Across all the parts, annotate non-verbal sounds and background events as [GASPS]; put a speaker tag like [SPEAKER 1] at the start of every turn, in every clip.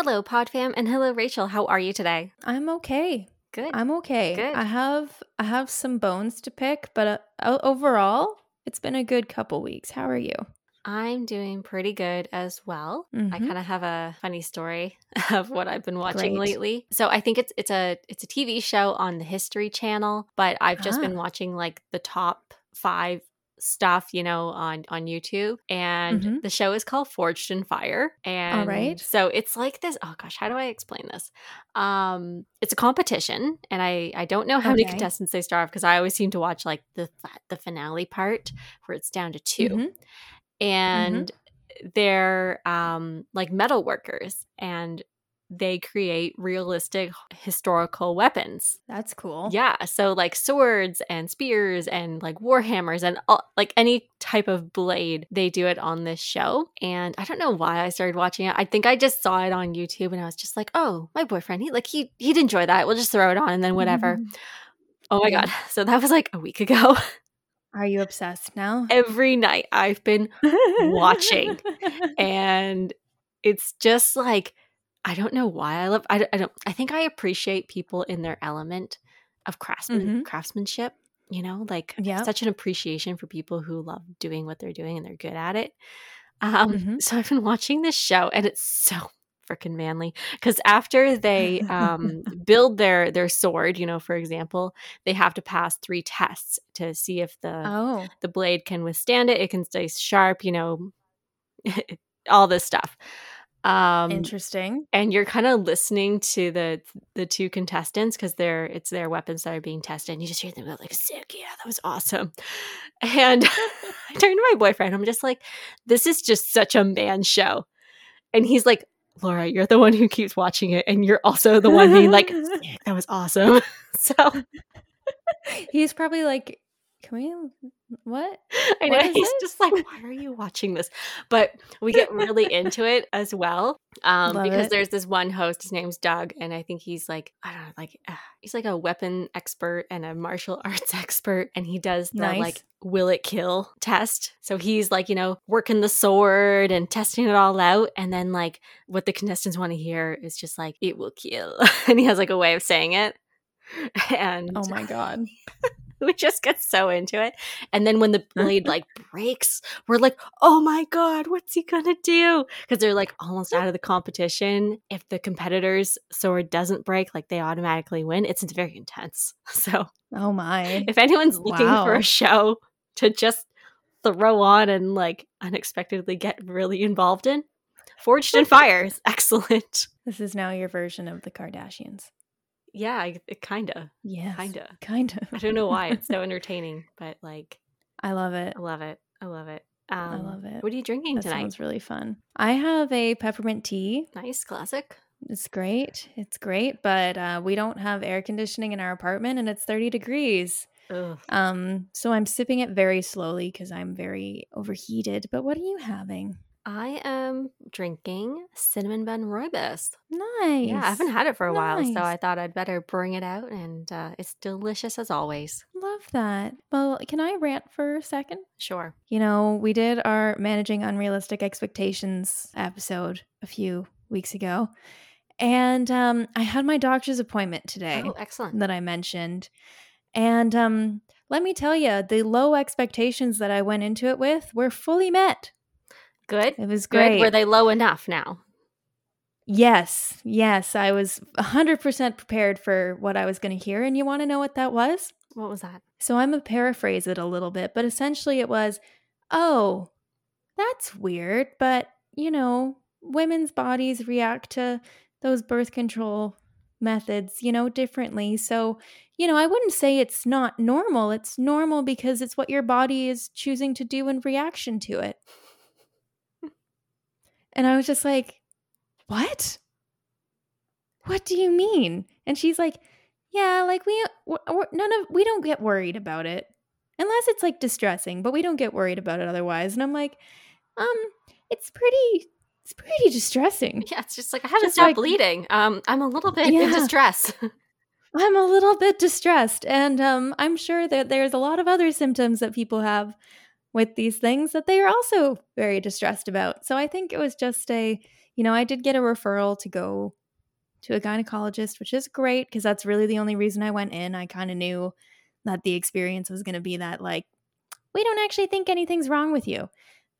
[SPEAKER 1] Hello, Podfam, and hello, Rachel. How are you today?
[SPEAKER 2] I'm okay.
[SPEAKER 1] Good.
[SPEAKER 2] I'm okay.
[SPEAKER 1] Good.
[SPEAKER 2] I have I have some bones to pick, but uh, overall, it's been a good couple weeks. How are you?
[SPEAKER 1] I'm doing pretty good as well. I
[SPEAKER 2] Mhm.
[SPEAKER 1] kind of have a funny story [LAUGHS] of what I've been watching
[SPEAKER 2] Great.
[SPEAKER 1] lately. So I think it's it's a it's a TV show on the History Channel, but I've just been
[SPEAKER 2] Ah.
[SPEAKER 1] watching like the top five stuff you know on on youtube and
[SPEAKER 2] Mhm.
[SPEAKER 1] the show is called forged in fire and
[SPEAKER 2] right.
[SPEAKER 1] so it's like this oh gosh how do i explain this um it's a competition and i i don't know how many contestants they start because i always seem to watch like the the finale part where it's down to 2
[SPEAKER 2] Mhm.
[SPEAKER 1] and they're um like metal workers and they create realistic historical weapons
[SPEAKER 2] That's cool.
[SPEAKER 1] yeah so like swords and spears and like war hammers and all, like any type of blade they do it on this show and i don't know why i started watching it i think i just saw it on youtube and i was just like oh my boyfriend he like he he'd enjoy that we'll just throw it on and then whatever
[SPEAKER 2] Mhm.
[SPEAKER 1] oh my god [LAUGHS] so that was like a week ago [LAUGHS]
[SPEAKER 2] Are you obsessed now?
[SPEAKER 1] every night i've been [LAUGHS] watching. and it's just like i don't know why i love i, don't- I don't i think i appreciate people in their element of craftsman
[SPEAKER 2] Mhm.
[SPEAKER 1] craftsmanship you know like
[SPEAKER 2] Yep.
[SPEAKER 1] such an appreciation for people who love doing what they're doing and they're good at it um
[SPEAKER 2] Mhm.
[SPEAKER 1] so i've been watching this show and it's so freaking manly because after they um [LAUGHS] build their their sword you know for example they have to pass three tests to see if the
[SPEAKER 2] oh,
[SPEAKER 1] the blade can withstand it it can stay sharp you know [LAUGHS] all this stuff um
[SPEAKER 2] interesting.
[SPEAKER 1] and you're kind of listening to the the two contestants because they're it's their weapons that are being tested and you just hear them go like sick yeah that was awesome. [LAUGHS] And [LAUGHS] i turned to my boyfriend i'm just like this is just such a man show. And he's like laura you're the one who keeps watching it and you're also the one being like [LAUGHS] that was awesome. So
[SPEAKER 2] He's probably like, "Can we? What?
[SPEAKER 1] I know
[SPEAKER 2] What
[SPEAKER 1] he's
[SPEAKER 2] this?
[SPEAKER 1] just like, why are you watching this? But we get really into it as well, [LAUGHS] um,
[SPEAKER 2] Love
[SPEAKER 1] because
[SPEAKER 2] it.
[SPEAKER 1] there's this one host. His name's Doug, and I think he's like, I don't know, like uh, he's like a weapon expert and a martial [LAUGHS] arts expert, and he does the
[SPEAKER 2] Nice.
[SPEAKER 1] like will it kill test. So he's like, you know, working the sword and testing it all out, and then like what the contestants want to hear is just like it will kill, [LAUGHS] and he has like a way of saying it, [LAUGHS] and
[SPEAKER 2] Oh my god! [LAUGHS]
[SPEAKER 1] we just get so into it. And then when the [LAUGHS] blade like breaks, we're like, oh my God, what's he gonna do? Because they're like almost out of the competition. If the competitor's sword doesn't break, like they automatically win. It's very intense. So
[SPEAKER 2] Oh my!
[SPEAKER 1] if anyone's looking for a show to just throw on and like unexpectedly get really involved in, Forged in Fire is excellent.
[SPEAKER 2] This is now your version of the Kardashians.
[SPEAKER 1] Yeah, I- it kinda.
[SPEAKER 2] Yeah,
[SPEAKER 1] Kinda.
[SPEAKER 2] kind of.
[SPEAKER 1] I don't know why it's so [LAUGHS] entertaining, but like
[SPEAKER 2] I love it.
[SPEAKER 1] I love it. I love it. Um,
[SPEAKER 2] I love it.
[SPEAKER 1] What are you drinking
[SPEAKER 2] That
[SPEAKER 1] tonight?
[SPEAKER 2] sounds really fun. I have a peppermint tea.
[SPEAKER 1] Nice, classic.
[SPEAKER 2] It's great. It's great, but uh, we don't have air conditioning in our apartment, and it's thirty degrees.
[SPEAKER 1] Ugh.
[SPEAKER 2] Um, so I'm sipping it very slowly because I'm very overheated. But what are you having?
[SPEAKER 1] I am drinking cinnamon bun rooibos.
[SPEAKER 2] Nice.
[SPEAKER 1] Yeah, I haven't had it for a while, so I thought I'd better bring it out, and uh, it's delicious as always.
[SPEAKER 2] Love that. Well, can I rant for a second?
[SPEAKER 1] Sure.
[SPEAKER 2] You know, we did our managing unrealistic expectations episode a few weeks ago, and um, I had my doctor's appointment today.
[SPEAKER 1] Oh, excellent.
[SPEAKER 2] that I mentioned. And um, let me tell you, the low expectations that I went into it with were fully met.
[SPEAKER 1] Good.
[SPEAKER 2] It was
[SPEAKER 1] Good.
[SPEAKER 2] great.
[SPEAKER 1] Were they low enough now?
[SPEAKER 2] yes, yes, I was 100% prepared for what I was going to hear. And you want to know what that was?
[SPEAKER 1] What was that?
[SPEAKER 2] So I'm going to paraphrase it a little bit, but essentially it was, oh, that's weird, but you know, women's bodies react to those birth control methods, you know, differently. So, you know, I wouldn't say it's not normal. It's normal because it's what your body is choosing to do in reaction to it. And I was just like, what? What do you mean? And she's like, yeah, like we none of we don't get worried about it unless it's like distressing, but we don't get worried about it otherwise. And I'm like, um, it's pretty, it's pretty distressing.
[SPEAKER 1] Yeah, it's just like I haven't stopped
[SPEAKER 2] like-
[SPEAKER 1] bleeding. Um, I'm a little bit in distress. [LAUGHS]
[SPEAKER 2] I'm a little bit distressed, and um, I'm sure that there's a lot of other symptoms that people have with these things that they are also very distressed about. So I think it was just a, you know, I did get a referral to go to a gynecologist, which is great because that's really the only reason I went in. I kind of knew that the experience was going to be that, like, we don't actually think anything's wrong with you,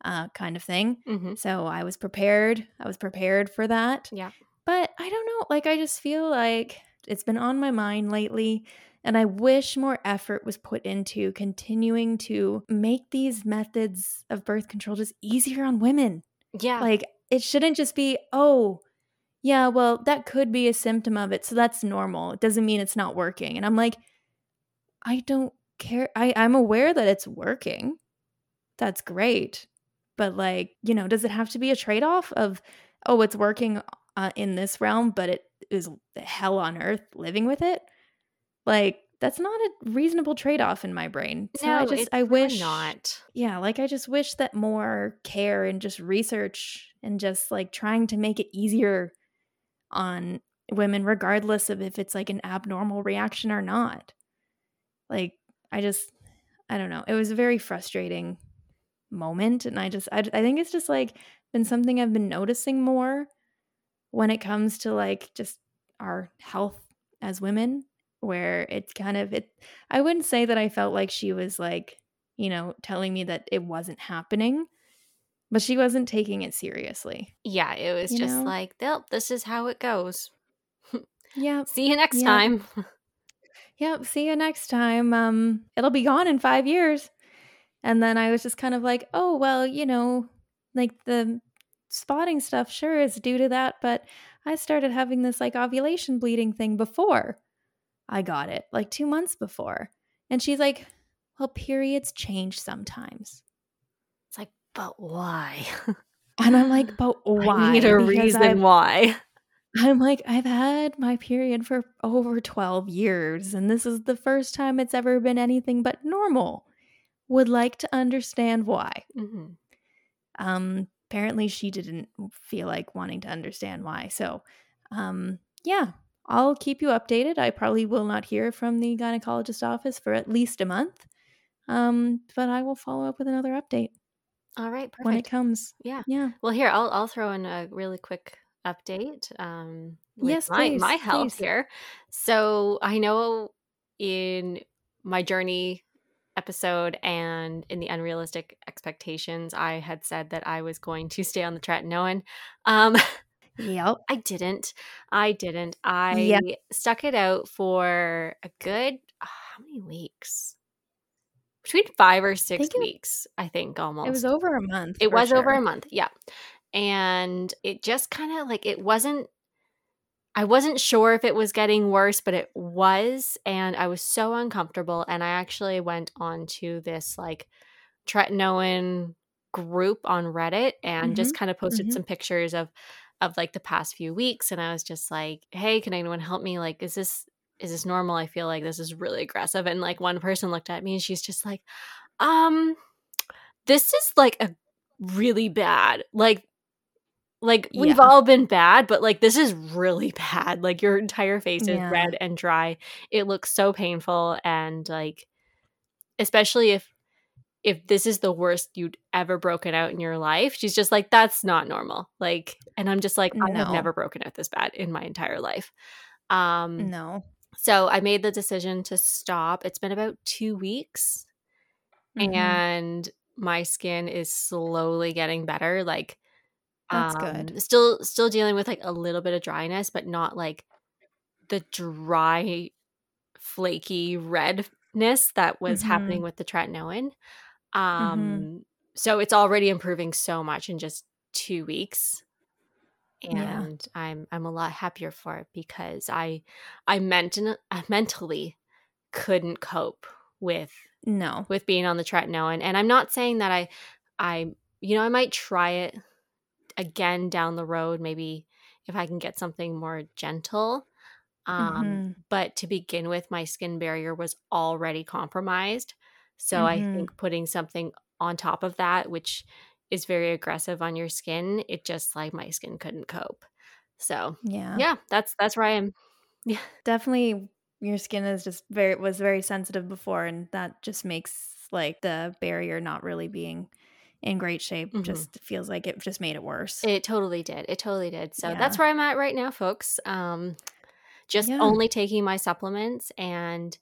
[SPEAKER 2] uh, kind of thing.
[SPEAKER 1] Mm-hmm.
[SPEAKER 2] So I was prepared. I was prepared for that.
[SPEAKER 1] Yeah.
[SPEAKER 2] But I don't know. Like, I just feel like it's been on my mind lately. And I wish more effort was put into continuing to make these methods of birth control just easier on women.
[SPEAKER 1] Yeah.
[SPEAKER 2] Like, it shouldn't just be, oh, yeah, well, that could be a symptom of it. So that's normal. It doesn't mean it's not working. And I'm like, I don't care. I, I'm aware that it's working. That's great. But, like, you know, does it have to be a trade off of, oh, it's working uh, in this realm, but it is the hell on earth living with it? Like, that's not a reasonable trade off in my brain. So
[SPEAKER 1] no,
[SPEAKER 2] I just, I wish
[SPEAKER 1] not.
[SPEAKER 2] yeah, like I just wish that more care and just research and just like trying to make it easier on women, regardless of if it's like an abnormal reaction or not. Like, I just, I don't know. It was a very frustrating moment. And I just, I, I think it's just like been something I've been noticing more when it comes to like just our health as women, where it's kind of, it, I wouldn't say that I felt like she was like, you know, telling me that it wasn't happening, but she wasn't taking it seriously.
[SPEAKER 1] Yeah, it was
[SPEAKER 2] You
[SPEAKER 1] just
[SPEAKER 2] know?
[SPEAKER 1] like, "Well, this is how it goes. [LAUGHS]
[SPEAKER 2] Yeah.
[SPEAKER 1] See you next
[SPEAKER 2] Yeah.
[SPEAKER 1] time."
[SPEAKER 2] Yep. See you next time. Um, it'll be gone in five years. And then I was just kind of like, oh, well, you know, like the spotting stuff sure is due to that, but I started having this like ovulation bleeding thing before I got it, like two months before. And she's like, well, periods change sometimes.
[SPEAKER 1] It's like, "But why?" [LAUGHS]
[SPEAKER 2] And I'm like, but why? [LAUGHS]
[SPEAKER 1] I need a
[SPEAKER 2] Because
[SPEAKER 1] reason
[SPEAKER 2] I've-
[SPEAKER 1] why. [LAUGHS]
[SPEAKER 2] I'm like, I've had my period for over 12 years, and this is the first time it's ever been anything but normal. Would like to understand why.
[SPEAKER 1] Mhm.
[SPEAKER 2] Um, apparently, she didn't feel like wanting to understand why. So, um, yeah, I'll keep you updated. I probably will not hear from the gynecologist office for at least a month, um, but I will follow up with another update
[SPEAKER 1] All right,
[SPEAKER 2] when it comes.
[SPEAKER 1] Yeah.
[SPEAKER 2] Yeah.
[SPEAKER 1] Well, here I'll I'll throw in a really quick update. Um, with
[SPEAKER 2] Yes,
[SPEAKER 1] my
[SPEAKER 2] please,
[SPEAKER 1] my health
[SPEAKER 2] please.
[SPEAKER 1] here. So I know in my journey episode and in the unrealistic expectations, I had said that I was going to stay on the tretinoin. Um,
[SPEAKER 2] Yep.
[SPEAKER 1] I didn't. I didn't. I
[SPEAKER 2] Yep.
[SPEAKER 1] stuck it out for a good how many weeks? Between five or six
[SPEAKER 2] think it-
[SPEAKER 1] weeks, I think almost.
[SPEAKER 2] It was over a month.
[SPEAKER 1] It was over a month, yeah. And it just kind of like it wasn't I wasn't sure if it was getting worse, but it was and I was so uncomfortable and I actually went on to this like tretinoin group on Reddit and just kind of posted
[SPEAKER 2] mhm.
[SPEAKER 1] some pictures of of like the past few weeks and I was just like, "Hey, can anyone help me? Like is this is this normal? I feel like this is really aggressive." And like one person looked at me and she's just like, "Um this is like a really bad. Like like we've
[SPEAKER 2] Yeah.
[SPEAKER 1] all been bad, but like this is really [LAUGHS] bad. Like your entire face is
[SPEAKER 2] Yeah.
[SPEAKER 1] red and dry. It looks so painful and like especially if if this is the worst you'd ever broken out in your life. She's just like that's not normal. Like and I'm just like I have never broken out this bad in my entire life. Um
[SPEAKER 2] No.
[SPEAKER 1] so I made the decision to stop. It's been about 2 weeks
[SPEAKER 2] Mhm.
[SPEAKER 1] and my skin is slowly getting better like
[SPEAKER 2] That's
[SPEAKER 1] um,
[SPEAKER 2] good.
[SPEAKER 1] still still dealing with like a little bit of dryness but not like the dry flaky redness that was happening
[SPEAKER 2] Mhm.
[SPEAKER 1] with the tretinoin um so it's already improving so much in just 2 weeks
[SPEAKER 2] Yeah.
[SPEAKER 1] and i'm i'm a lot happier for it because i i meant I mentally couldn't cope with
[SPEAKER 2] No.
[SPEAKER 1] with being on the tretinoin and i'm not saying that i i you know i might try it again down the road maybe if i can get something more gentle um
[SPEAKER 2] Mhm.
[SPEAKER 1] but to begin with my skin barrier was already compromised so i
[SPEAKER 2] Mhm.
[SPEAKER 1] think putting something on top of that which is very aggressive on your skin it just like my skin couldn't cope so
[SPEAKER 2] Yeah.
[SPEAKER 1] yeah that's that's where i am [LAUGHS] Yeah,
[SPEAKER 2] Definitely your skin is just very was very sensitive before and that just makes like the barrier not really being in great shape.
[SPEAKER 1] Mhm.
[SPEAKER 2] Just feels like it just made it worse.
[SPEAKER 1] It totally did. It totally did. So
[SPEAKER 2] Yeah.
[SPEAKER 1] that's where I'm at right now, folks. Um, just
[SPEAKER 2] Yeah.
[SPEAKER 1] only taking my supplements and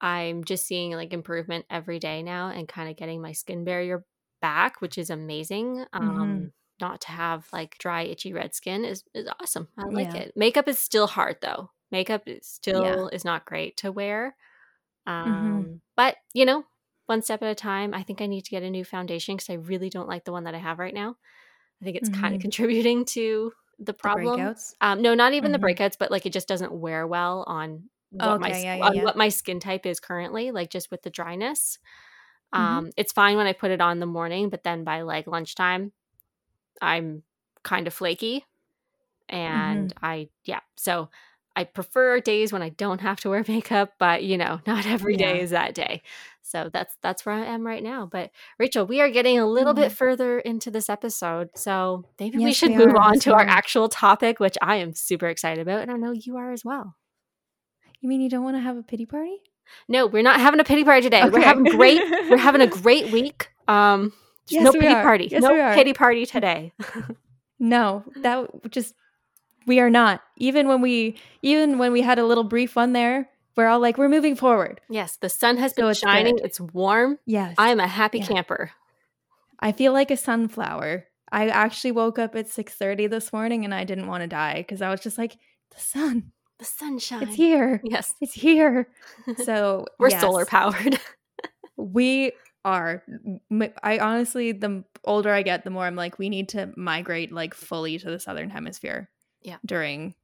[SPEAKER 1] I'm just seeing like improvement every day now and kind of getting my skin barrier back, which is amazing. Um,
[SPEAKER 2] Mhm.
[SPEAKER 1] not to have like dry, itchy red skin is, is awesome. I like
[SPEAKER 2] Yeah.
[SPEAKER 1] it. Makeup is still hard though. Makeup is still is not great to wear.
[SPEAKER 2] Mm-hmm.
[SPEAKER 1] Um, but you know, one step at a time. I think I need to get a new foundation because I really don't like the one that I have right now. I think it's kind of contributing to the
[SPEAKER 2] The
[SPEAKER 1] problem.
[SPEAKER 2] breakouts.
[SPEAKER 1] Um, no, not even
[SPEAKER 2] Mhm.
[SPEAKER 1] the breakouts, but like it just doesn't wear well on what my
[SPEAKER 2] Okay,
[SPEAKER 1] s-
[SPEAKER 2] yeah, yeah,
[SPEAKER 1] on
[SPEAKER 2] yeah.
[SPEAKER 1] what my skin type is currently, like just with the dryness.
[SPEAKER 2] Mhm.
[SPEAKER 1] Um, it's fine when I put it on in the morning, but then by like lunchtime, I'm kind of flaky, and I yeah. So I prefer days when I don't have to wear [LAUGHS] makeup, but you know, not every day
[SPEAKER 2] Yeah.
[SPEAKER 1] is that day. So that's that's where I am right now. But Rachel, we are getting a little bit
[SPEAKER 2] Mhm.
[SPEAKER 1] further into this episode, so maybe we should
[SPEAKER 2] we
[SPEAKER 1] move on to our actual topic, which I am super excited about, and I know you are as well.
[SPEAKER 2] You mean you don't want to have a pity party?
[SPEAKER 1] No, we're not having a pity party today. We're having great. We're having a [LAUGHS] great week. Um,
[SPEAKER 2] Yes,
[SPEAKER 1] no
[SPEAKER 2] we
[SPEAKER 1] pity
[SPEAKER 2] are.
[SPEAKER 1] party.
[SPEAKER 2] Yes,
[SPEAKER 1] no pity party today. [LAUGHS]
[SPEAKER 2] No, that just we are not. Even when we even when we had a little brief one there, we're all like we're moving forward.
[SPEAKER 1] yes, the sun has
[SPEAKER 2] So
[SPEAKER 1] been
[SPEAKER 2] it's
[SPEAKER 1] shining.
[SPEAKER 2] good.
[SPEAKER 1] It's warm.
[SPEAKER 2] Yes.
[SPEAKER 1] I am a happy
[SPEAKER 2] Yeah.
[SPEAKER 1] camper.
[SPEAKER 2] I feel like a sunflower. I actually woke up at 6:30 this morning and I didn't want to die cuz I was just like the sun,
[SPEAKER 1] The sunshine.
[SPEAKER 2] it's here.
[SPEAKER 1] Yes,
[SPEAKER 2] It's here. [LAUGHS] So
[SPEAKER 1] we're
[SPEAKER 2] yes,
[SPEAKER 1] solar powered. [LAUGHS]
[SPEAKER 2] We are. I honestly, the older I get, the more I'm like, we need to migrate like fully to the southern hemisphere.
[SPEAKER 1] Yeah.
[SPEAKER 2] During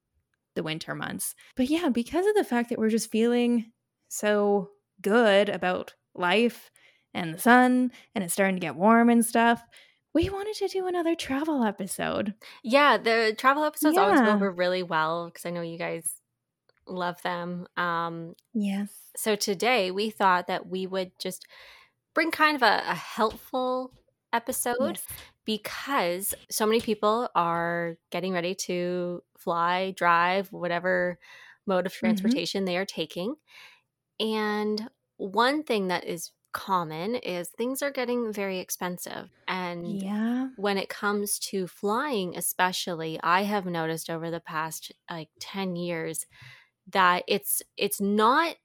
[SPEAKER 2] the winter months. But yeah, because of the fact that we're just feeling so good about life and the sun and it's starting to get warm and stuff, we wanted to do another travel episode.
[SPEAKER 1] yeah, the travel episodes always go over really well because I know you guys love them. Um,
[SPEAKER 2] Yes.
[SPEAKER 1] so today we thought that we would just bring kind of a, a helpful episode
[SPEAKER 2] Yes.
[SPEAKER 1] Because so many people are getting ready to fly, drive, whatever mode of mm-hmm. transportation they are taking. And one thing that is common is things are getting very expensive. And
[SPEAKER 2] Yeah.
[SPEAKER 1] when it comes to flying, especially, I have noticed over the past like 10 years that it's it's not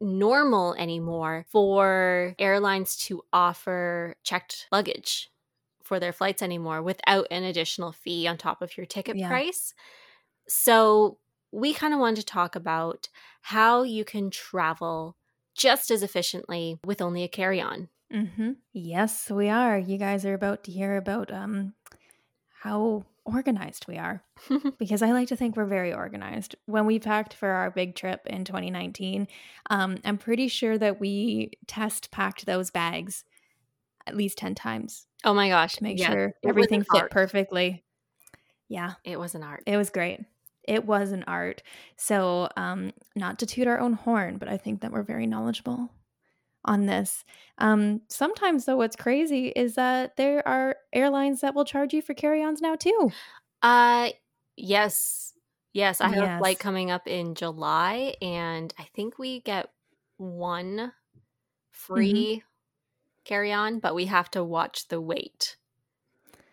[SPEAKER 1] normal anymore for airlines to offer checked luggage for their flights anymore without an additional fee on top of your ticket
[SPEAKER 2] Yeah.
[SPEAKER 1] price. So, we kind of wanted to talk about how you can travel just as efficiently with only a carry-on.
[SPEAKER 2] Mm-hmm. Yes, we are. You guys are about to hear about um how organized we are. [LAUGHS] because I like to think we're very organized. When we packed for our big trip in 2019, um, I'm pretty sure that we test packed those bags at least 10 times
[SPEAKER 1] oh my gosh,
[SPEAKER 2] make
[SPEAKER 1] yes,
[SPEAKER 2] sure
[SPEAKER 1] it
[SPEAKER 2] everything fit
[SPEAKER 1] art.
[SPEAKER 2] perfectly. Yeah,
[SPEAKER 1] It was an art.
[SPEAKER 2] it was great. It was an art. So, um, not to toot our own horn, but I think that we're very knowledgeable on this. Um, sometimes, though, what's crazy is that there are airlines that will charge you for carry ons now, too.
[SPEAKER 1] Uh yes. Yes, I have a flight coming up in July and I think we get one
[SPEAKER 2] Mm-hmm.
[SPEAKER 1] Carry on, but we have to watch the weight.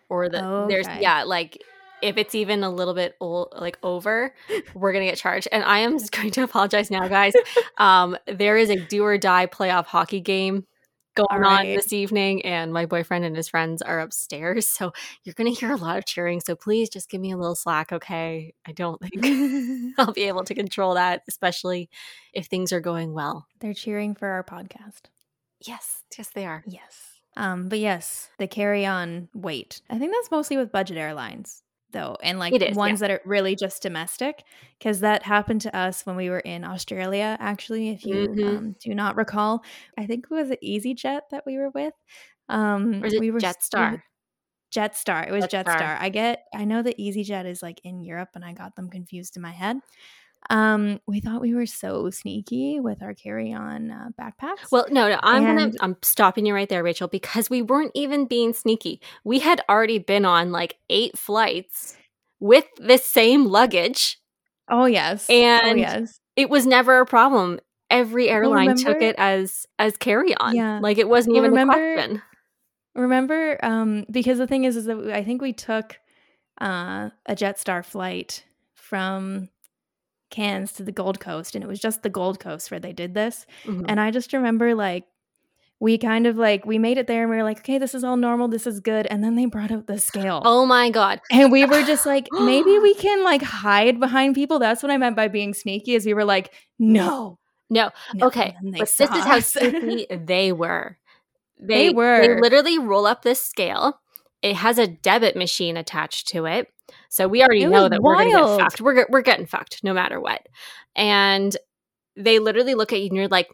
[SPEAKER 1] Or the there's yeah, like if it's even a little bit old, like over, we're gonna get charged. And I am [LAUGHS] going to apologize now, guys. [LAUGHS] Um, there is a do or die playoff hockey game going on this evening, and my boyfriend and his friends are upstairs, so you're gonna hear a lot of cheering. So please just give me a little slack, okay? I don't [LAUGHS] think I'll be able to control that, especially if things are going well.
[SPEAKER 2] They're cheering for our podcast.
[SPEAKER 1] Yes, yes, they are.
[SPEAKER 2] Yes. Um, but yes, the carry on weight. I think that's mostly with budget airlines, though, and like
[SPEAKER 1] is,
[SPEAKER 2] ones that are really just domestic, because that happened to us when we were in Australia, actually, if you
[SPEAKER 1] Mhm.
[SPEAKER 2] um, do not recall. I think it was an EasyJet that we were with. Um,
[SPEAKER 1] Or is it
[SPEAKER 2] we were s- we-
[SPEAKER 1] Jetstar?
[SPEAKER 2] Jetstar. It was
[SPEAKER 1] Jetstar.
[SPEAKER 2] Jetstar. I get I know that EasyJet is like in Europe and I got them confused in my head. Um, we thought we were so sneaky with our carry-on uh, backpacks.
[SPEAKER 1] Well, no, no, I'm gonna I'm stopping you right there, Rachel, because we weren't even being sneaky. We had already been on like eight flights with this same luggage.
[SPEAKER 2] oh yes. oh
[SPEAKER 1] and-
[SPEAKER 2] yes.
[SPEAKER 1] It was never a problem. Every airline took it as as carry on.
[SPEAKER 2] Yeah.
[SPEAKER 1] Like it wasn't
[SPEAKER 2] Well,
[SPEAKER 1] even
[SPEAKER 2] remember-
[SPEAKER 1] a question.
[SPEAKER 2] Remember, um, because the thing is, is that I think we took uh, a Jetstar flight from Cairns to the Gold Coast, and it was just the Gold Coast where they did this.
[SPEAKER 1] Mhm.
[SPEAKER 2] And I just remember like we kind of like we made it there and we were like, okay, this is all normal, this is good. And then they brought out the scale. [GASPS]
[SPEAKER 1] Oh my god.
[SPEAKER 2] And we were just like, [GASPS] maybe we can like hide behind people. That's what I meant by being sneaky, is we were like, no.
[SPEAKER 1] No.
[SPEAKER 2] no.
[SPEAKER 1] Okay,
[SPEAKER 2] they
[SPEAKER 1] but this is how sneaky [LAUGHS] they were.
[SPEAKER 2] They
[SPEAKER 1] They
[SPEAKER 2] were.
[SPEAKER 1] literally roll up this scale. It has a debit machine attached to it, so we already know that we're gonna get fucked. We're we're getting fucked no matter what. And they literally look at you and you're like,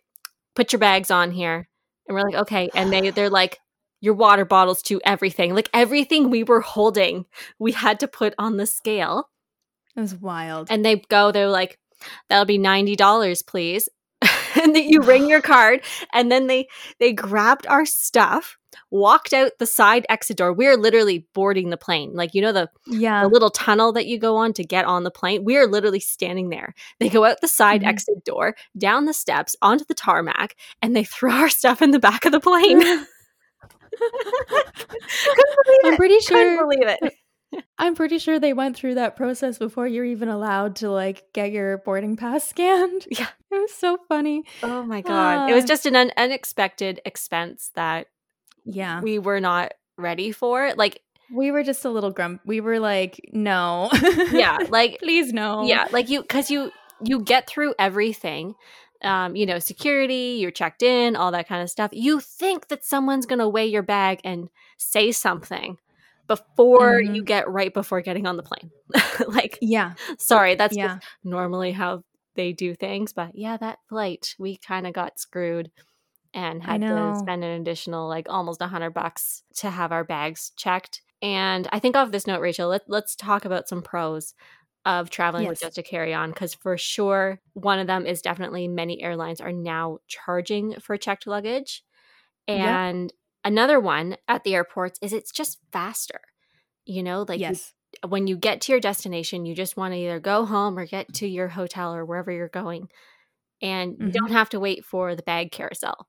[SPEAKER 1] "Put your bags on here," and we're like, "Okay." And they [SIGHS] they're like, "Your water bottles to everything, like everything we were holding, we had to put on the scale."
[SPEAKER 2] It was wild.
[SPEAKER 1] and they go they're like that'll be $90 please [LAUGHS] and then you ring your card and then they they grabbed our stuff walked out the side exit door. We are literally boarding the plane. Like you know the,
[SPEAKER 2] yeah.
[SPEAKER 1] the little tunnel that you go on to get on the plane? We are literally standing there. They go out the side
[SPEAKER 2] Mhm.
[SPEAKER 1] exit door down the steps onto the tarmac and they throw our stuff in the back of the plane. [LAUGHS] [LAUGHS] Couldn't believe
[SPEAKER 2] I'm
[SPEAKER 1] it.
[SPEAKER 2] pretty
[SPEAKER 1] couldn't
[SPEAKER 2] sure
[SPEAKER 1] believe it
[SPEAKER 2] I'm pretty sure they went through that process before you're even allowed to like get your boarding pass [LAUGHS] scanned.
[SPEAKER 1] Yeah.
[SPEAKER 2] It was so funny.
[SPEAKER 1] oh my god it was just an un- unexpected expense that
[SPEAKER 2] Yeah.
[SPEAKER 1] we were not ready for. Like,
[SPEAKER 2] We were just a little grump. We were like, no.
[SPEAKER 1] yeah, [LAUGHS] like
[SPEAKER 2] Please no.
[SPEAKER 1] yeah, like you because you you get through everything. Um, you know, security, you're checked in, all that kind of stuff. You think that someone's gonna weigh your bag and say something before
[SPEAKER 2] Mhm.
[SPEAKER 1] you get right before getting on the plane. [LAUGHS] like,
[SPEAKER 2] Yeah.
[SPEAKER 1] sorry, that's
[SPEAKER 2] yeah.
[SPEAKER 1] just normally how they do things. But yeah, that flight, we kind of got screwed and had to spend an additional like almost a hundred bucks to have our bags checked. And I think off this note, Rachel, let, let's talk about some pros of traveling with just a carry-on because for sure one of them is definitely many airlines are now charging for checked luggage
[SPEAKER 2] Yep.
[SPEAKER 1] Another one at the airports is it's just faster you know like you
[SPEAKER 2] yes.
[SPEAKER 1] when you get to your destination, you just want to either go home or get to your hotel or wherever you're going. And you
[SPEAKER 2] Mhm.
[SPEAKER 1] don't have to wait for the bag carousel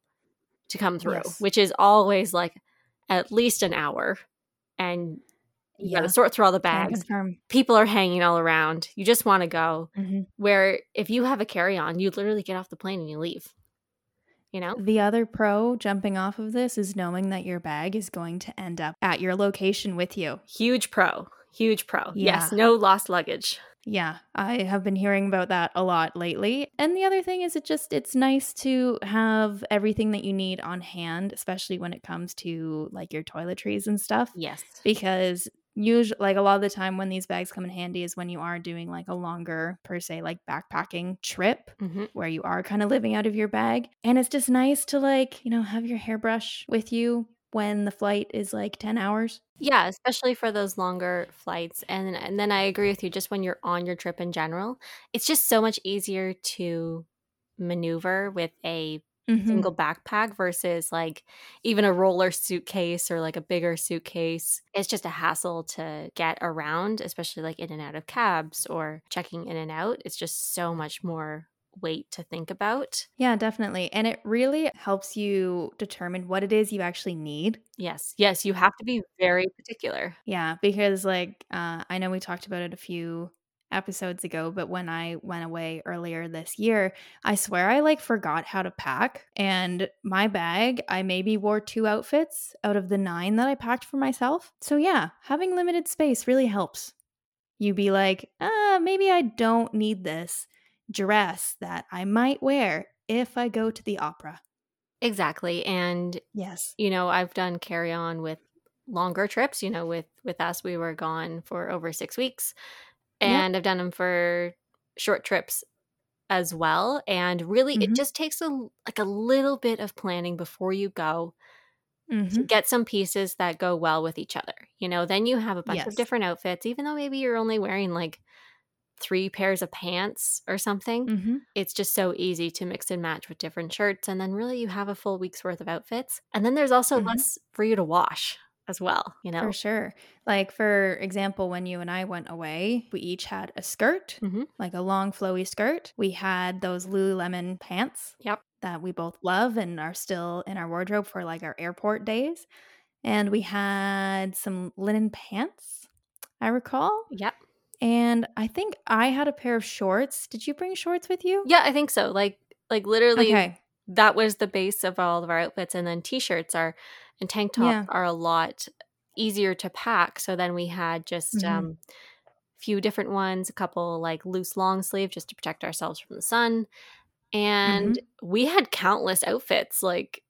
[SPEAKER 1] to come through,
[SPEAKER 2] Yes.
[SPEAKER 1] which is always like at least an hour. And you got
[SPEAKER 2] Yeah.
[SPEAKER 1] to sort through all the bags. People are hanging all around. You just want to go.
[SPEAKER 2] Mhm.
[SPEAKER 1] Where if you have a carry on, you literally get off the plane and you leave. You know?
[SPEAKER 2] The other pro jumping off of this is knowing that your bag is going to end up at your location with you.
[SPEAKER 1] Huge pro. Huge pro. Yes. No lost luggage.
[SPEAKER 2] Yeah, I have been hearing about that a lot lately. And the other thing is it just it's nice to have everything that you need on hand, especially when it comes to like your toiletries and stuff
[SPEAKER 1] Yes.
[SPEAKER 2] because usually like a lot of the time when these bags come in handy is when you are doing like a longer per se like backpacking trip
[SPEAKER 1] hmm
[SPEAKER 2] where you are kind of living out of your bag. And it's just nice to like you know have your hairbrush with you when the flight is like 10 hours.
[SPEAKER 1] Yeah, especially for those longer flights. And and then I agree with you just when you're on your trip in general, it's just so much easier to maneuver with a
[SPEAKER 2] Mhm.
[SPEAKER 1] single backpack versus like even a roller suitcase or like a bigger suitcase. It's just a hassle to get around, especially like in and out of cabs or checking in and out. It's just so much more weight to think about.
[SPEAKER 2] yeah definitely and it really helps you determine what it is you actually need
[SPEAKER 1] Yes. Yes, you have to be very particular.
[SPEAKER 2] Yeah, because like uh, I know we talked about it a few episodes ago, but when I went away earlier this year, I swear I like forgot how to pack. And my bag, I maybe wore two outfits out of the nine that I packed for myself. So yeah, having limited space really helps. You be like, ah, maybe I don't need this dress that I might wear if I go to the opera.
[SPEAKER 1] Exactly. And
[SPEAKER 2] Yes.
[SPEAKER 1] you know i've done carry on with longer trips you know with with us we were gone for over six weeks
[SPEAKER 2] Yep.
[SPEAKER 1] and i've done them for short trips as well and really it
[SPEAKER 2] Mhm.
[SPEAKER 1] just takes a like a little bit of planning before you go to
[SPEAKER 2] hmm
[SPEAKER 1] get some pieces that go well with each other you know then you have a bunch of different outfits even though maybe you're only wearing like three pairs of pants or something
[SPEAKER 2] hmm
[SPEAKER 1] it's just so easy to mix and match with different shirts and then really you have a full week's worth of outfits and then there's also
[SPEAKER 2] Mhm.
[SPEAKER 1] less for you to wash as well you know
[SPEAKER 2] For sure. Like, for example, when you and I went away, we each had a skirt,
[SPEAKER 1] Mhm.
[SPEAKER 2] like a long, flowy skirt. We had those Lululemon pants
[SPEAKER 1] Yep.
[SPEAKER 2] that we both love and are still in our wardrobe for like our airport days. and we had some linen pants, I recall.
[SPEAKER 1] Yep.
[SPEAKER 2] And I think I had a pair of shorts. Did you bring shorts with you?
[SPEAKER 1] Yeah, I think so. Like like literally
[SPEAKER 2] Okay.
[SPEAKER 1] that was the base of all of our outfits and then t-shirts are and tank tops
[SPEAKER 2] Yeah.
[SPEAKER 1] are a lot easier to pack. So then we had just
[SPEAKER 2] Mhm.
[SPEAKER 1] um few different ones, a couple like loose long sleeve just to protect ourselves from the sun. And
[SPEAKER 2] Mm-hmm.
[SPEAKER 1] we had countless outfits. Like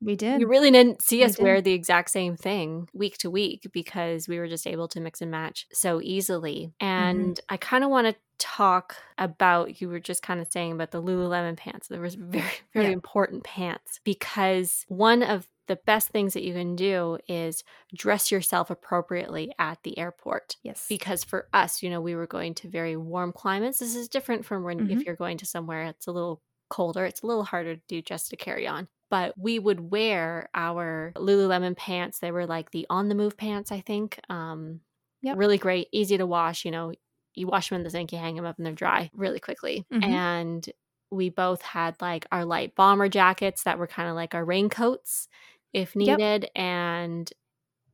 [SPEAKER 2] We did.
[SPEAKER 1] you really didn't see
[SPEAKER 2] We
[SPEAKER 1] us wear
[SPEAKER 2] did.
[SPEAKER 1] the exact same thing week to week because we were just able to mix and match so easily.
[SPEAKER 2] Mm-hmm.
[SPEAKER 1] And I kind of want to talk about you were just kind of saying about the Lululemon pants. There was very [LAUGHS] very
[SPEAKER 2] Yeah.
[SPEAKER 1] important pants because one of the best things that you can do is dress yourself appropriately at the airport
[SPEAKER 2] yes.
[SPEAKER 1] because for us, you know, we were going to very warm climates. This is different from when
[SPEAKER 2] Mhm.
[SPEAKER 1] if you're going to somewhere it's a little colder, it's a little harder to do just to carry on. But we would wear our Lululemon pants. They were like the on the move pants, I think. Um,
[SPEAKER 2] Yep.
[SPEAKER 1] Really great, easy to wash. You know, you wash them in the sink, you hang them up, and they're dry really quickly.
[SPEAKER 2] Mhm.
[SPEAKER 1] And we both had like our light bomber jackets that were kind of like our raincoats if
[SPEAKER 2] Yep.
[SPEAKER 1] needed. And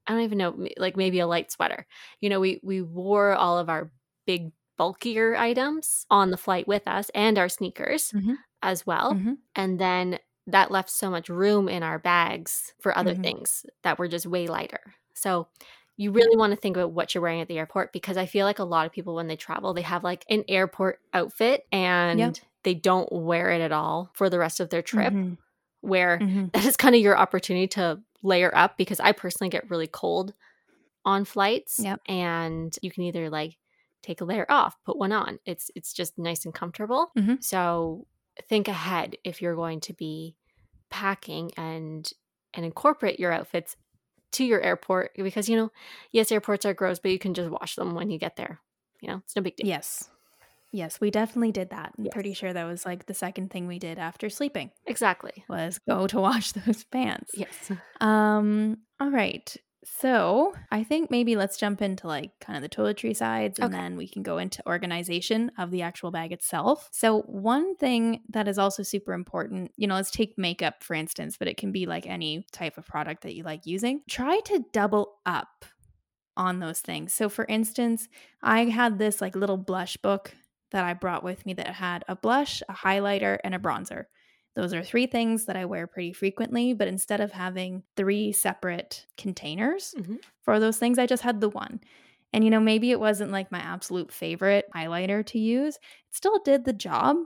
[SPEAKER 1] I don't even know, like maybe a light sweater. You know, we we wore all of our big bulkier items on the flight with us and our sneakers
[SPEAKER 2] Mhm.
[SPEAKER 1] as well.
[SPEAKER 2] Mhm.
[SPEAKER 1] And then that left so much room in our bags for other
[SPEAKER 2] Mhm.
[SPEAKER 1] things that were just way lighter. So you really want to think about what you're wearing at the airport because I feel like a lot of people when they travel, they have like an airport outfit and they don't wear it at all for the rest of their trip.
[SPEAKER 2] Mhm.
[SPEAKER 1] Where
[SPEAKER 2] Mhm.
[SPEAKER 1] that is kind of your opportunity to layer up because I personally get really cold on flights
[SPEAKER 2] Yep.
[SPEAKER 1] and you can either like take a layer off, put one on. It's it's just nice and comfortable.
[SPEAKER 2] Mhm.
[SPEAKER 1] So think ahead if you're going to be packing and and incorporate your outfits to your airport because you know, yes, airports are gross, but you can just wash them when you get there. You know, it's no big deal.
[SPEAKER 2] Yes. Yes, we definitely did that. I'm
[SPEAKER 1] Yes.
[SPEAKER 2] pretty sure that was like the second thing we did after sleeping
[SPEAKER 1] Exactly.
[SPEAKER 2] was go to wash [LAUGHS] those pants.
[SPEAKER 1] Yes.
[SPEAKER 2] Um, all right. So I think maybe let's jump into like kind of the toiletry sides and
[SPEAKER 1] Okay.
[SPEAKER 2] then we can go into organization of the actual bag itself. So, one thing that is also super important, you know, let's take makeup for instance, but it can be like any type of product that you like using. Try to double up on those things. So, for instance, I had this like little blush book that I brought with me that had a blush, a highlighter, and a bronzer. Those are three things that I wear pretty frequently, but instead of having three separate containers
[SPEAKER 1] Mhm.
[SPEAKER 2] for those things, I just had the one. And you know, maybe it wasn't like my absolute favorite highlighter to use. It still did the job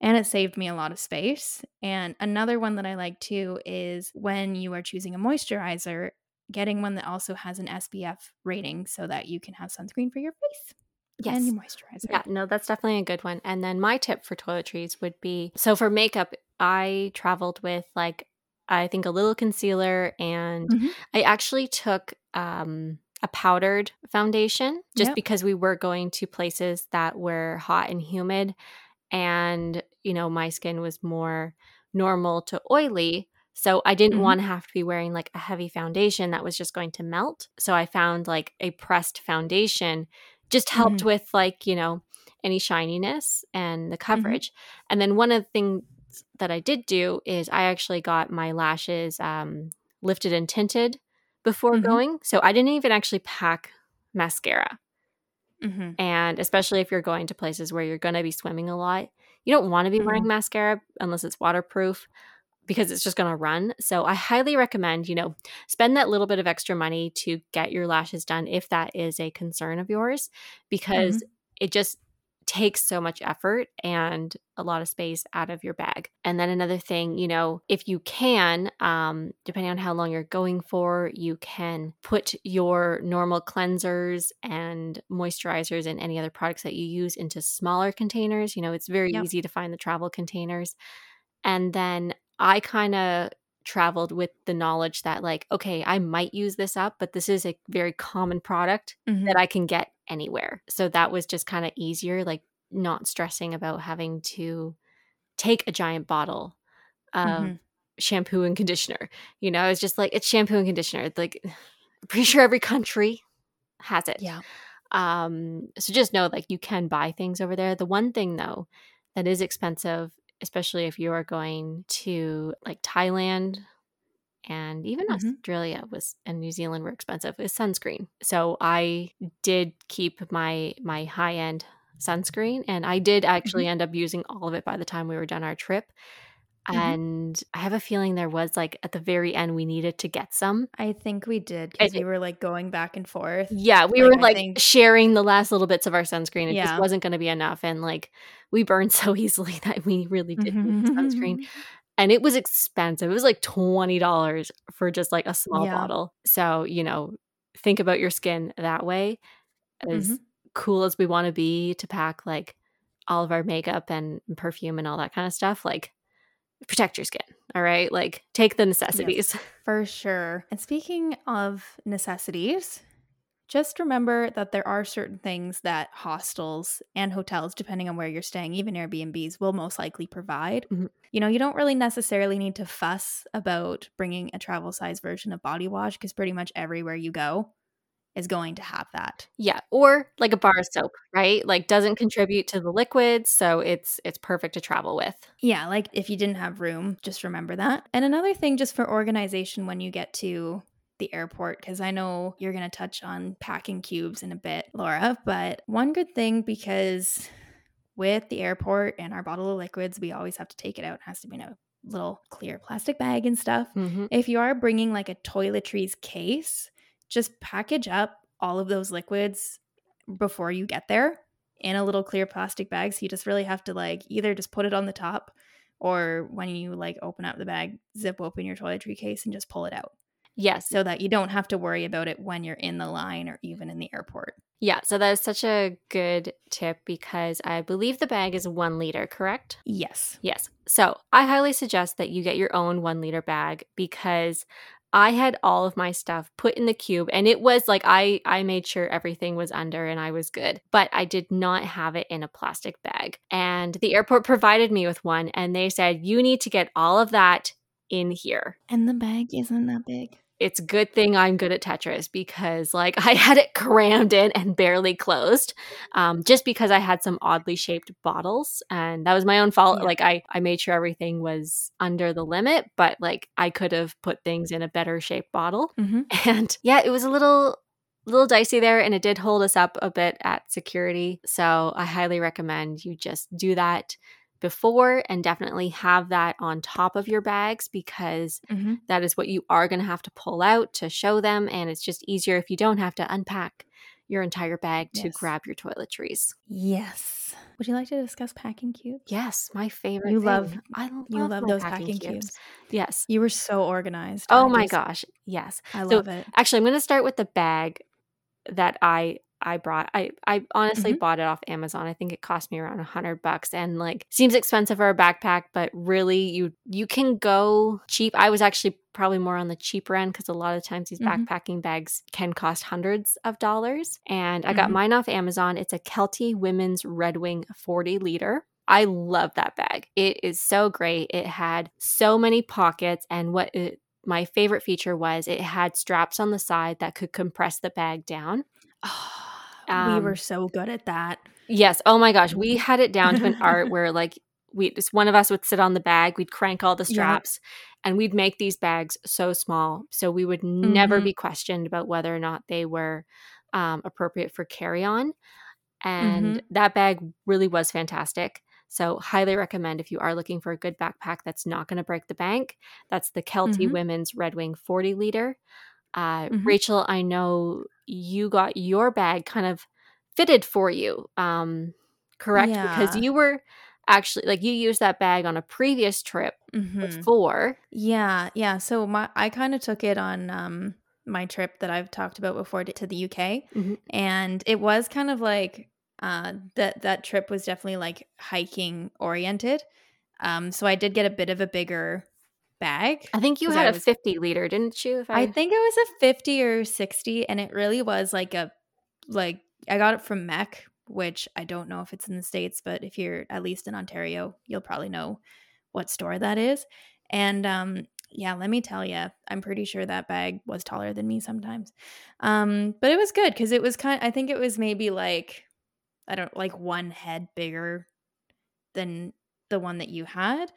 [SPEAKER 2] and it saved me a lot of space. And another one that I like too is when you are choosing a moisturizer, getting one that also has an SPF rating so that you can have sunscreen for your face
[SPEAKER 1] Yes.
[SPEAKER 2] and your moisturizer.
[SPEAKER 1] Yeah, no, that's definitely a good one. And then my tip for toiletries would be so for makeup, I traveled with like I think a little concealer and
[SPEAKER 2] Mhm.
[SPEAKER 1] I actually took um a powdered foundation just
[SPEAKER 2] Yep.
[SPEAKER 1] because we were going to places that were hot and humid and you know my skin was more normal to oily so i didn't
[SPEAKER 2] Mhm.
[SPEAKER 1] want to have to be wearing like a heavy foundation that was just going to melt so i found like a pressed foundation just helped
[SPEAKER 2] Mhm.
[SPEAKER 1] with like you know any shininess and the coverage and then one of the things that i did do is i actually got my lashes um, lifted and tinted before
[SPEAKER 2] Mhm.
[SPEAKER 1] going so i didn't even actually pack mascara
[SPEAKER 2] hmm
[SPEAKER 1] and especially if you're going to places where you're going to be swimming a lot, you don't want to be wearing
[SPEAKER 2] Mhm.
[SPEAKER 1] mascara unless it's waterproof because it's just going to run. So I highly recommend, you know, spend that little bit of extra money to get your lashes done if that is a concern of yours because it just takes so much effort and a lot of space out of your bag. And then another thing, you know, if you can, um, depending on how long you're going for, you can put your normal cleansers and moisturizers and any other products that you use into smaller containers. You know, it's very
[SPEAKER 2] Yep.
[SPEAKER 1] easy to find the travel containers. And then I kind of traveled with the knowledge that, like, okay, I might use this up, but this is a very common product
[SPEAKER 2] Mhm.
[SPEAKER 1] that I can get anywhere. So that was just kind of easier, like not stressing about having to take a giant bottle of
[SPEAKER 2] Mhm.
[SPEAKER 1] shampoo and conditioner. You know, it's just like it's shampoo and conditioner. It's like I'm [LAUGHS] pretty sure every country has it.
[SPEAKER 2] Yeah.
[SPEAKER 1] Um, so just know like you can buy things over there. The one thing though that is expensive, especially if you are going to like Thailand and even
[SPEAKER 2] Mhm.
[SPEAKER 1] Australia was and New Zealand were expensive is sunscreen. So I did keep my my high end sunscreen and I did actually end up using all of it by the time we were done our trip.
[SPEAKER 2] Mhm.
[SPEAKER 1] And I have a feeling there was like at the very end we needed to get some.
[SPEAKER 2] I think we did because we were like going back and forth.
[SPEAKER 1] Yeah, we
[SPEAKER 2] Like,
[SPEAKER 1] were
[SPEAKER 2] I
[SPEAKER 1] like
[SPEAKER 2] think-
[SPEAKER 1] sharing the last little bits of our sunscreen. It just wasn't going to be enough and like we burned [LAUGHS] so easily that we really did need
[SPEAKER 2] Mm-hmm.
[SPEAKER 1] sunscreen. [LAUGHS] and it was expensive. It was like $20 for just like a small
[SPEAKER 2] Yeah.
[SPEAKER 1] bottle. So, you know, think about your skin that way. As
[SPEAKER 2] Mhm.
[SPEAKER 1] cool as we want to be to pack like all of our makeup and perfume and all that kind of stuff, like protect your skin. All right. Like take the necessities. [LAUGHS]
[SPEAKER 2] For sure. And speaking of necessities, just remember that there are certain things that hostels and hotels, depending on where you're staying, even Airbnbs, will most likely provide.
[SPEAKER 1] Mhm.
[SPEAKER 2] You know, you don't really necessarily need to fuss about bringing a travel size version of body wash because pretty much everywhere you go is going to have that.
[SPEAKER 1] Yeah. Or like a bar of soap, right? Like doesn't contribute to the liquids. So it's it's perfect to travel with.
[SPEAKER 2] Yeah, like if you didn't have room, just remember that. And another thing, just for organization when you get to the airport, because I know you're going to touch on packing cubes in a bit, Laura. But one good thing, because with the airport and our bottle of liquids, we always have to take it out. It has to be in a little clear plastic bag and stuff.
[SPEAKER 1] Mm-hmm.
[SPEAKER 2] If you are bringing like a toiletries case, just package up all of those liquids before you get there in a little clear plastic bag. So you just really have to like either just put it on the top or when you like open up the bag, zip open your toiletry case and just pull it out
[SPEAKER 1] Yes.
[SPEAKER 2] so that you don't have to worry about it when you're in the line or even in the airport.
[SPEAKER 1] Yeah. So that is such a good tip because I believe the bag is one liter, correct?
[SPEAKER 2] Yes.
[SPEAKER 1] Yes. So I highly suggest that you get your own one liter bag because I had all of my stuff put in the cube and it was like I I made sure everything was under and I was good. But I did not have it in a plastic bag. And the airport provided me with one and they said you need to get all of that in here.
[SPEAKER 2] And the bag isn't that big.
[SPEAKER 1] It's good thing I'm good at Tetris because like [LAUGHS] I had it crammed in and barely closed um, just because I had some oddly shaped bottles and that was my own fault.
[SPEAKER 2] Yeah.
[SPEAKER 1] Like I, I made sure everything was under the limit, but like I could have put things in a better shaped bottle.
[SPEAKER 2] Mm-hmm. [LAUGHS]
[SPEAKER 1] And yeah, it was a little little dicey there and it did hold us up a bit at security. So I highly recommend you just do that before and definitely have that on top of your bags because
[SPEAKER 2] Mm-hmm.
[SPEAKER 1] that is what you are going to have to pull out to show them and it's just easier if you don't have to unpack your entire bag to
[SPEAKER 2] Yes.
[SPEAKER 1] grab your toiletries.
[SPEAKER 2] Yes. Would you like to discuss packing cubes?
[SPEAKER 1] Yes, my favorite.
[SPEAKER 2] You
[SPEAKER 1] thing.
[SPEAKER 2] love-
[SPEAKER 1] I love
[SPEAKER 2] You love those packing cubes.
[SPEAKER 1] Yes.
[SPEAKER 2] You were so organized.
[SPEAKER 1] Oh
[SPEAKER 2] I
[SPEAKER 1] my
[SPEAKER 2] just-
[SPEAKER 1] gosh. Yes.
[SPEAKER 2] I
[SPEAKER 1] So,
[SPEAKER 2] love it.
[SPEAKER 1] Actually, I'm going to start with the bag that I I brought. I I honestly
[SPEAKER 2] Mhm.
[SPEAKER 1] bought it off Amazon. I think it cost me around a hundred bucks, and like seems expensive for a backpack, but really you you can go cheap. I was actually probably more on the cheaper end because a lot of times these
[SPEAKER 2] Mhm.
[SPEAKER 1] backpacking bags can cost hundreds of dollars. And I got
[SPEAKER 2] Mhm.
[SPEAKER 1] mine off Amazon. It's a Kelty Women's Red Wing 40 liter. I love that bag. It is so great. It had so many pockets, and what it, my favorite feature was it had straps on the side that could compress the bag down. [SIGHS]
[SPEAKER 2] we
[SPEAKER 1] Um,
[SPEAKER 2] were so good at that.
[SPEAKER 1] Yes. Oh my gosh. We had it down to an art [LAUGHS] where like we just one of us would sit on the bag, we'd crank all the
[SPEAKER 2] Yep.
[SPEAKER 1] straps, and we'd make these bags so small. So we would never
[SPEAKER 2] Mhm.
[SPEAKER 1] be questioned about whether or not they were um, appropriate for carry on. And
[SPEAKER 2] Mm-hmm.
[SPEAKER 1] that bag really was fantastic. So, highly recommend if you are looking for a good backpack that's not going to break the bank. That's the Kelty
[SPEAKER 2] Mhm.
[SPEAKER 1] Women's Red Wing 40 liter. Uh,
[SPEAKER 2] Mhm.
[SPEAKER 1] Rachel, I know you got your bag kind of fitted for you, um, correct? Because you were actually like you used that bag on a previous trip
[SPEAKER 2] Mhm.
[SPEAKER 1] before.
[SPEAKER 2] Yeah, yeah. So my I kind of took it on um my trip that I've talked about before to, to the UK,
[SPEAKER 1] Mhm.
[SPEAKER 2] and it was kind of like uh that that trip was definitely like hiking oriented. Um, so I did get a bit of a bigger bag.
[SPEAKER 1] I think you had
[SPEAKER 2] I
[SPEAKER 1] a
[SPEAKER 2] was-
[SPEAKER 1] 50 liter, didn't you? If
[SPEAKER 2] I think it was a 50 or 60 and it really was like a like I got it from MEC, which I don't know if it's in the states, but if you're at least in Ontario, you'll probably know what store that is. And um yeah, let me tell you, I'm pretty sure that bag was taller than me sometimes. Um but it was good cuz it was kind I think it was maybe like I don't like one head bigger than the one that you had.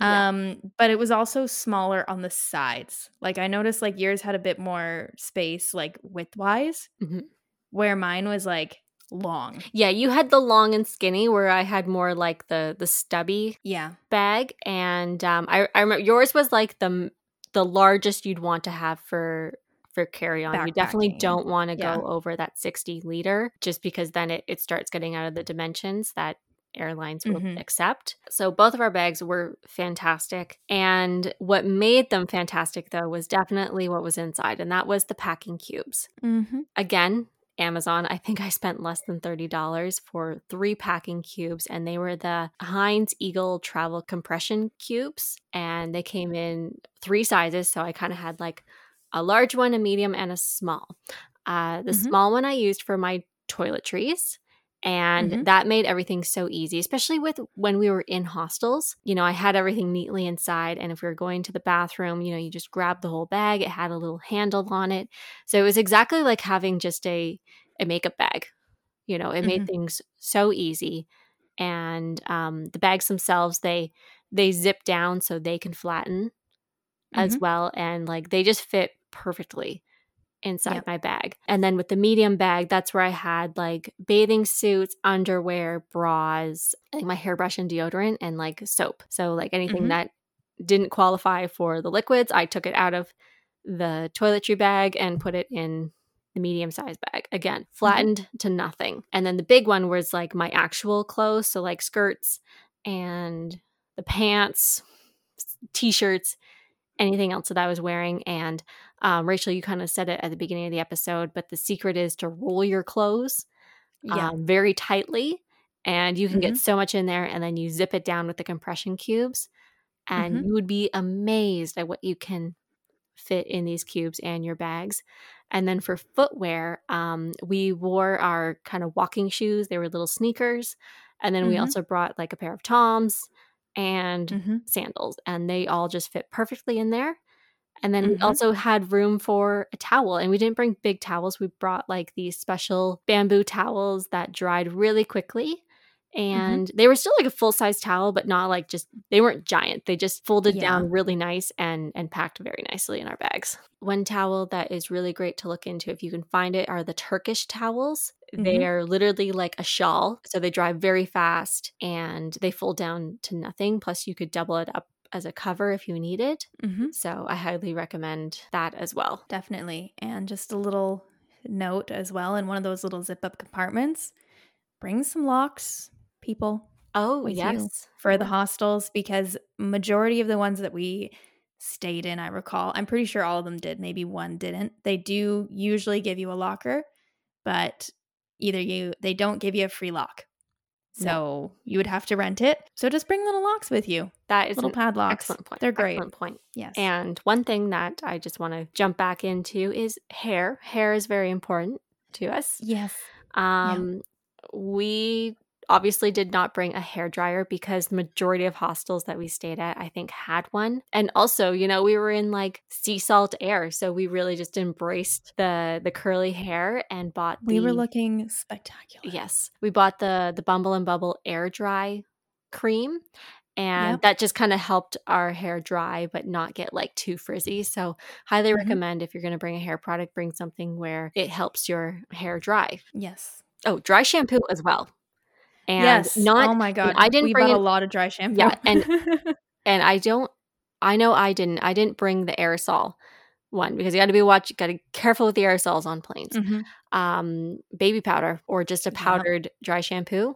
[SPEAKER 1] Yeah.
[SPEAKER 2] Um, but it was also smaller on the sides. Like I noticed like yours had a bit more space like widthwise,
[SPEAKER 1] Mhm.
[SPEAKER 2] where mine was like long.
[SPEAKER 1] Yeah, you had the long and skinny where I had more like the the stubby
[SPEAKER 2] Yeah.
[SPEAKER 1] bag and um I I remember yours was like the the largest you'd want to have for for carry on. You definitely don't want to
[SPEAKER 2] Yeah.
[SPEAKER 1] go over that 60 liter just because then it, it starts getting out of the dimensions that airlines will
[SPEAKER 2] Mhm.
[SPEAKER 1] accept. So both of our bags were fantastic. And what made them fantastic though was definitely what was inside, and that was the packing cubes.
[SPEAKER 2] Mm-hmm.
[SPEAKER 1] Again, Amazon, I think I spent less than $30 for three packing cubes, and they were the Hynes Eagle Travel Compression Cubes. And they came in three sizes. So I kind of had like a large one, a medium, and a small. Uh, the
[SPEAKER 2] Mhm.
[SPEAKER 1] small one I used for my toiletries. And
[SPEAKER 2] Mhm.
[SPEAKER 1] that made everything so easy, especially with when we were in hostels. You know, I had everything neatly inside. And if we were going to the bathroom, you know, you just grab the whole bag. It had a little handle on it. So it was exactly like having just a, a makeup bag. You know, it made
[SPEAKER 2] Mhm.
[SPEAKER 1] things so easy. And um, the bags themselves, they they zip down so they can flatten as
[SPEAKER 2] Mhm.
[SPEAKER 1] well. And like they just fit perfectly inside
[SPEAKER 2] Yep.
[SPEAKER 1] my bag. And then with the medium bag, that's where I had like bathing suits, underwear, bras, like my hairbrush and deodorant, and like soap. So like anything
[SPEAKER 2] Mhm.
[SPEAKER 1] that didn't qualify for the liquids, I took it out of the toiletry bag and put it in the medium sized bag. Again, flattened to nothing. And then the big one was like my actual clothes, so like skirts and the pants, t-shirts, anything else that I was wearing. And um, Rachel, you kind of said it at the beginning of the episode, but the secret is to roll your clothes
[SPEAKER 2] Yeah.
[SPEAKER 1] um, very tightly, and you can get
[SPEAKER 2] Mhm.
[SPEAKER 1] so much in there, and then you zip it down with the compression cubes, and
[SPEAKER 2] Mhm.
[SPEAKER 1] you would be amazed at what you can fit in these cubes and your bags. And then for footwear, um, we wore our kind of walking shoes. They were little sneakers. And then we
[SPEAKER 2] Mhm.
[SPEAKER 1] also brought like a pair of Toms and
[SPEAKER 2] Mhm.
[SPEAKER 1] sandals, and they all just fit perfectly in there. And then we
[SPEAKER 2] Mhm.
[SPEAKER 1] also had room for a towel, and we didn't bring big towels. We brought like these special bamboo towels that dried really quickly. And they were still like a full size towel, but not like just they weren't giant. They just folded
[SPEAKER 2] Yeah.
[SPEAKER 1] down really nice and and packed very nicely in our bags. One towel that is really great to look into if you can find it are the Turkish towels. They
[SPEAKER 2] Mhm.
[SPEAKER 1] are literally like a shawl, so they dry very fast and they fold down to nothing. Plus, you could double it up as a cover if you need it.
[SPEAKER 2] Mhm.
[SPEAKER 1] So I highly recommend that as well.
[SPEAKER 2] Definitely. And just a little note as well in one of those little zip up compartments bring some locks, people,
[SPEAKER 1] Oh, yes.
[SPEAKER 2] for the hostels because majority of the ones that we stayed in, I recall, I'm pretty sure all of them did, maybe one didn't. They do usually give you a locker, but either you they don't give you a free lock. So you would have to rent it. So just bring little locks with you.
[SPEAKER 1] That is
[SPEAKER 2] little padlocks.
[SPEAKER 1] excellent point.
[SPEAKER 2] They're great.
[SPEAKER 1] Excellent point.
[SPEAKER 2] Yes.
[SPEAKER 1] And one thing that I just want to jump back into is hair. Hair is very important to us.
[SPEAKER 2] yes.
[SPEAKER 1] Um, we obviously did not bring a hair dryer because the majority of hostels that we stayed at, I think, had one. And also, you know, we were in like sea salt air, so we really just embraced the the curly hair and bought.
[SPEAKER 2] We were looking spectacular.
[SPEAKER 1] Yes, we bought the the Bumble and bumble air dry cream. And
[SPEAKER 2] Yep.
[SPEAKER 1] that just kind of helped our hair dry, but not get like too frizzy. So, highly
[SPEAKER 2] Mhm.
[SPEAKER 1] recommend if you're going to bring a hair product, bring something where it helps your hair dry.
[SPEAKER 2] Yes.
[SPEAKER 1] Oh, dry shampoo as well. And
[SPEAKER 2] yes.
[SPEAKER 1] not
[SPEAKER 2] oh my god.
[SPEAKER 1] I didn't
[SPEAKER 2] we
[SPEAKER 1] bring
[SPEAKER 2] bought a lot of dry shampoo.
[SPEAKER 1] Yeah, and- [LAUGHS] and I don't I know I didn't I didn't bring the aerosol one because you got to be watch got to be careful with the aerosols on planes.
[SPEAKER 2] Mhm.
[SPEAKER 1] Um baby powder or just a powdered dry shampoo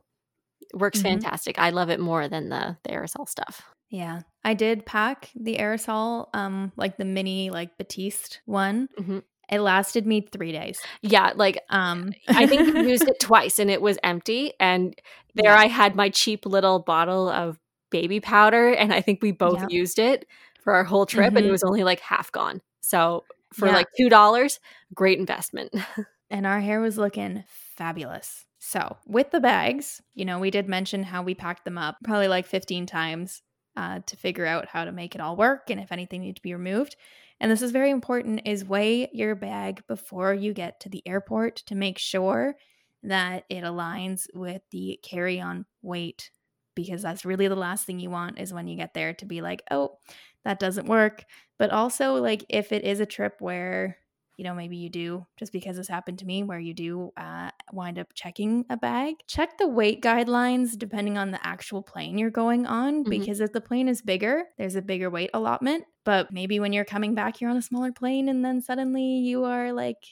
[SPEAKER 1] works
[SPEAKER 2] Mhm.
[SPEAKER 1] fantastic. I love it more than the the aerosol stuff.
[SPEAKER 2] Yeah. I did pack the aerosol, um, like the mini like Batiste one.
[SPEAKER 1] Mhm.
[SPEAKER 2] It lasted me three days.
[SPEAKER 1] Yeah, like
[SPEAKER 2] Um
[SPEAKER 1] I think you used it [LAUGHS] twice and it was empty and there
[SPEAKER 2] Yeah.
[SPEAKER 1] I had my cheap little bottle of baby powder and I think we both
[SPEAKER 2] Yep.
[SPEAKER 1] used it for our whole trip and it
[SPEAKER 2] Mhm.
[SPEAKER 1] was only like half gone. So for
[SPEAKER 2] Yeah.
[SPEAKER 1] like $2, great investment. [LAUGHS]
[SPEAKER 2] and our hair was looking fabulous. So, with the bags, you know, we did mention how we packed them up probably like 15 times uh, to figure out how to make it all work and if anything needed to be removed. And this is very important is weigh your bag before you get to the airport to make sure that it aligns with the carry-on weight because that's really the last thing you want is when you get there to be like, oh, that doesn't work. But also, like, if it is a trip where you know, maybe you do, just because this happened to me, where you do uh, wind up checking a bag. Check the weight guidelines depending on the actual plane you're going on, mm-hmm. because if the plane is bigger, there's a bigger weight allotment. But maybe when you're coming back, you're on a smaller plane, and then suddenly you are like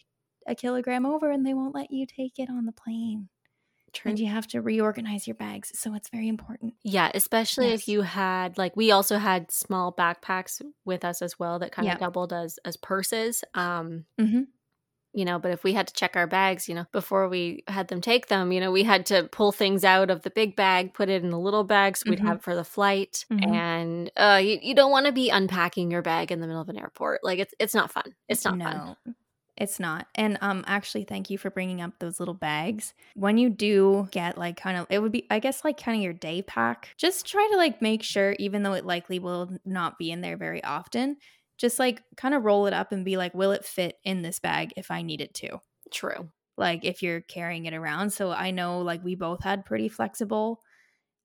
[SPEAKER 2] a kilogram over, and they won't let you take it on the plane. True. And you have to reorganize your bags. So it's very important.
[SPEAKER 1] Yeah, especially yes. if you had like we also had small backpacks with us as well that kind of doubled as as purses. Um mm-hmm. you know, but if we had to check our bags, you know, before we had them take them, you know, we had to pull things out of the big bag, put it in the little bag so we'd mm-hmm. have for the flight. Mm-hmm. And uh you, you don't want to be unpacking your bag in the middle of an airport. Like it's it's not fun. It's not no. fun.
[SPEAKER 2] It's not. And um actually thank you for bringing up those little bags. When you do get like kind of it would be I guess like kind of your day pack. Just try to like make sure even though it likely will not be in there very often, just like kind of roll it up and be like will it fit in this bag if I need it to?
[SPEAKER 1] True.
[SPEAKER 2] Like if you're carrying it around. So I know like we both had pretty flexible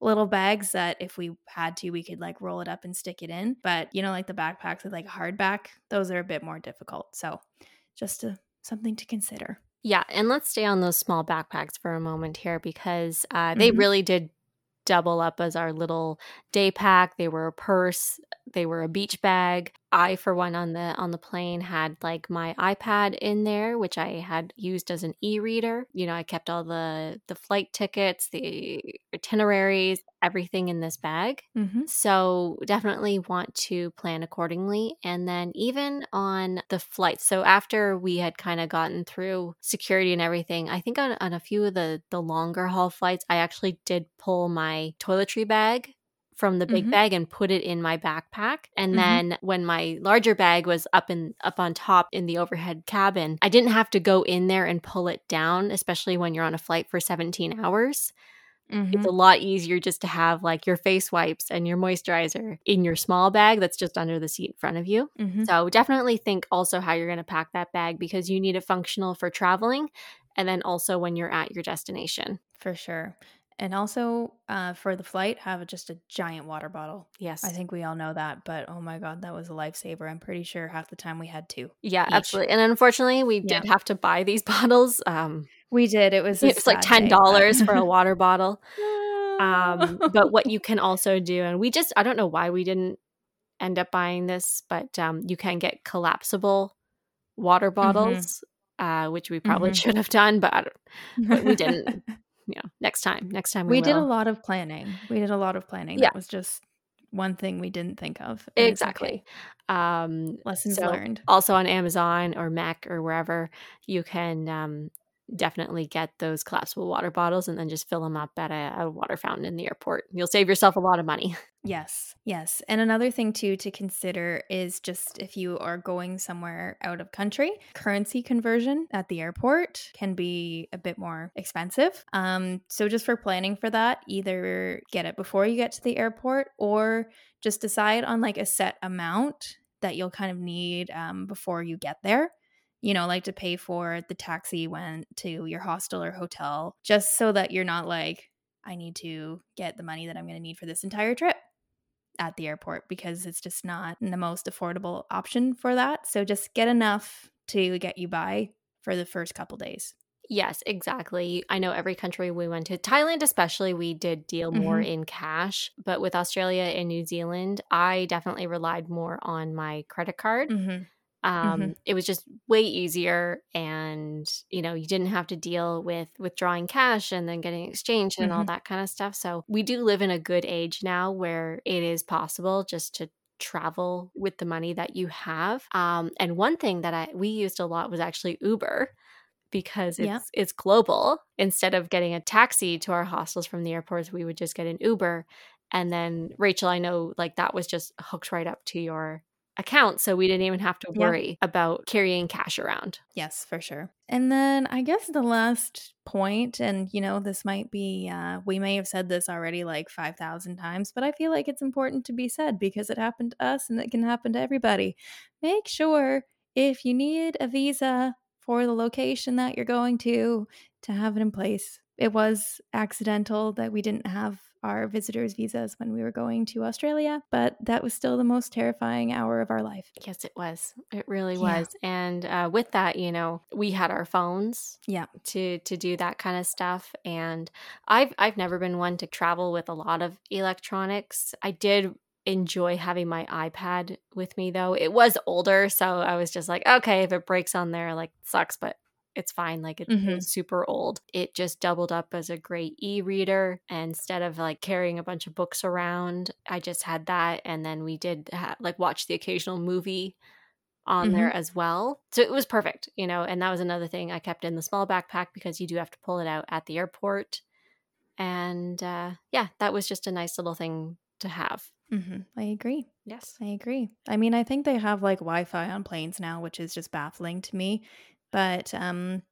[SPEAKER 2] little bags that if we had to we could like roll it up and stick it in but you know like the backpacks with like hardback those are a bit more difficult so just a, something to consider.
[SPEAKER 1] Yeah, and let's stay on those small backpacks for a moment here because uh, mm-hmm. they really did double up as our little day pack. They were a purse, they were a beach bag. I for one on the on the plane had like my iPad in there which I had used as an e-reader. You know, I kept all the the flight tickets, the itineraries, everything in this bag. Mm-hmm. So, definitely want to plan accordingly and then even on the flight. So, after we had kind of gotten through security and everything, I think on, on a few of the the longer haul flights, I actually did pull my toiletry bag from the big mm-hmm. bag and put it in my backpack. And mm-hmm. then when my larger bag was up in up on top in the overhead cabin, I didn't have to go in there and pull it down, especially when you're on a flight for 17 hours. Mm-hmm. It's a lot easier just to have like your face wipes and your moisturizer in your small bag that's just under the seat in front of you. Mm-hmm. So definitely think also how you're going to pack that bag because you need it functional for traveling and then also when you're at your destination.
[SPEAKER 2] For sure. And also uh, for the flight, have just a giant water bottle.
[SPEAKER 1] Yes.
[SPEAKER 2] I think we all know that, but oh my God, that was a lifesaver. I'm pretty sure half the time we had two.
[SPEAKER 1] Yeah, each. absolutely. And unfortunately, we yeah. did have to buy these [LAUGHS] bottles. Um,
[SPEAKER 2] we did. It was,
[SPEAKER 1] it was like $10 for a [LAUGHS] water bottle. Um, but what you [LAUGHS] can also do, and we just, I don't know why we didn't end up buying this, but um, you can get collapsible water mm-hmm. bottles. Mm-hmm. Uh, which we probably mm-hmm. should have done, but, but we didn't. You know, next time. Next time
[SPEAKER 2] we,
[SPEAKER 1] we
[SPEAKER 2] did a lot of planning. We did a lot of planning. Yeah. That was just one thing we didn't think of.
[SPEAKER 1] Exactly.
[SPEAKER 2] Okay. Um, Lessons so learned.
[SPEAKER 1] Also on Amazon or MEC or wherever, you can um, definitely get those collapsible water bottles and then just fill them up at a, a, water fountain in the airport. You'll save yourself a lot of money. [LAUGHS]
[SPEAKER 2] Yes, yes. And another thing, too, to consider is just if you are going somewhere out of country, currency conversion at the airport can be a bit more expensive. Um, so, just for planning for that, either get it before you get to the airport or just decide on like a set amount that you'll kind of need um, before you get there you know, like to pay for the taxi when to your hostel or hotel, just so that you're not like, I need to get the money that I'm going to need for this entire trip at the airport because it's just not the most affordable option for that. So just get enough to get you by for the first couple days.
[SPEAKER 1] Yes, exactly. I know every country we went to, Thailand especially, we did deal more mm-hmm. in cash. But with Australia and New Zealand, I definitely relied more on my credit card. Mm-hmm. Mm-hmm. um, mm-hmm. it was just way easier and you know you didn't have to deal with withdrawing cash and then getting exchanged and mm-hmm. all that kind of stuff so we do live in a good age now where it is possible just to travel with the money that you have um, and one thing that i we used a lot was actually uber because it's yeah. it's global instead of getting a taxi to our hostels from the airports we would just get an uber and then rachel i know like that was just hooked right up to your account so we didn't even have to worry yeah. about carrying cash around.
[SPEAKER 2] Yes, for sure. And then I guess the last point and you know this might be uh we may have said this already like 5000 times but I feel like it's important to be said because it happened to us and it can happen to everybody. Make sure if you need a visa for the location that you're going to to have it in place. It was accidental that we didn't have our visitors' visas when we were going to Australia, but that was still the most terrifying hour of our life.
[SPEAKER 1] Yes, it was. It really
[SPEAKER 2] Yeah.
[SPEAKER 1] was. And uh, with that, you know, we had our phones
[SPEAKER 2] Yeah.
[SPEAKER 1] to to do that kind of stuff. And I've I've never been one to travel with a lot of electronics. I did enjoy having my iPad with me though. It was older, so I was just like, okay, if it breaks on there, like sucks, but it's fine. Like it's
[SPEAKER 2] Mhm.
[SPEAKER 1] super old. It just doubled up as a great e-reader. And instead of like carrying a bunch of books around, I just had that. And then we did ha- like watch the occasional movie on there as well. So it was perfect, you know. And that was another thing I kept in the small backpack because you do have to pull it out at the airport. And uh, yeah, that was just a nice little thing to have.
[SPEAKER 2] hmm I agree.
[SPEAKER 1] Yes.
[SPEAKER 2] I agree. I mean, I think they have like Wi-Fi on planes now, which is just baffling to me. But um,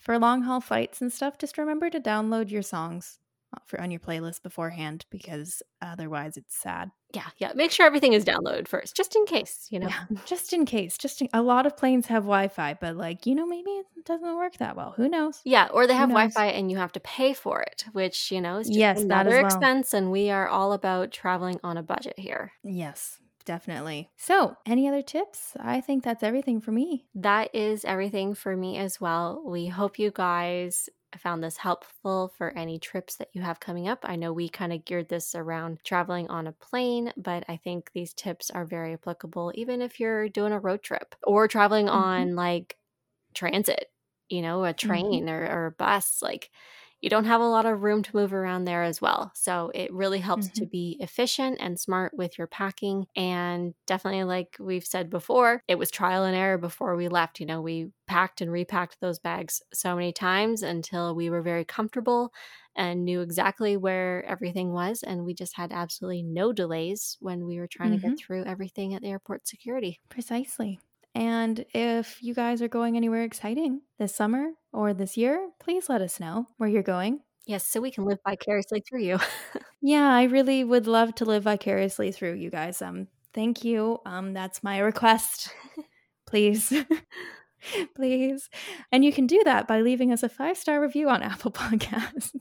[SPEAKER 2] for long haul flights and stuff, just remember to download your songs uh, for on your playlist beforehand because otherwise it's sad.
[SPEAKER 1] Yeah, yeah. Make sure everything is downloaded first, just in case, you know.
[SPEAKER 2] Yeah, just in case. Just in, a lot of planes have Wi-Fi, but like you know, maybe it doesn't work that well. Who knows?
[SPEAKER 1] Yeah, or they
[SPEAKER 2] Who
[SPEAKER 1] have
[SPEAKER 2] knows?
[SPEAKER 1] Wi-Fi and you have to pay for it, which you know is just
[SPEAKER 2] Yes,
[SPEAKER 1] another
[SPEAKER 2] well.
[SPEAKER 1] expense. And we are all about traveling on a budget here.
[SPEAKER 2] Yes, definitely. So, any other tips? I think that's everything for me.
[SPEAKER 1] That is everything for me as well. We hope you guys found this helpful for any trips that you have coming up. I know we kind of geared this around traveling on a plane, but I think these tips are very applicable even if you're doing a road trip or traveling
[SPEAKER 2] Mhm.
[SPEAKER 1] on like transit, you know, a train or, or a bus. Like you don't have a lot of room to move around there as well. So it really helps to be efficient and smart with your packing. And definitely, like we've said before, it was trial and error before we left. You know, we packed and repacked those bags so many times until we were very comfortable and knew exactly where everything was. And we just had absolutely no delays when we were trying to
[SPEAKER 2] Mhm.
[SPEAKER 1] get through everything at the airport security.
[SPEAKER 2] Precisely. And if you guys are going anywhere exciting this summer or this year, please let us know where you're going.
[SPEAKER 1] Yes, so we can live vicariously through you. [LAUGHS]
[SPEAKER 2] Yeah, I really would love to live vicariously through you guys. Um, thank you. Um, that's my request. [LAUGHS] Please. [LAUGHS] [LAUGHS] Please. And you can do that by leaving us a five star review on [LAUGHS] Apple Podcasts.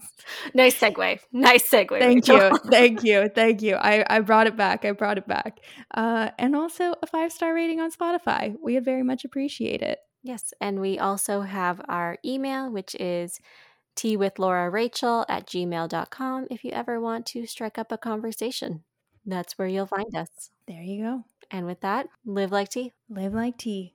[SPEAKER 1] nice segue. Nice segue.
[SPEAKER 2] Thank
[SPEAKER 1] Rachel.
[SPEAKER 2] you. Thank you. Thank you. I, I brought it back. I brought it back. Uh, and also a five star rating on Spotify. We would very much appreciate it.
[SPEAKER 1] Yes, and we also have our email, which is tea with Laura Rachel at gmail.com if you ever want to strike up a conversation. That's where you'll find us.
[SPEAKER 2] There you go.
[SPEAKER 1] And with that, live like tea.
[SPEAKER 2] Live like tea.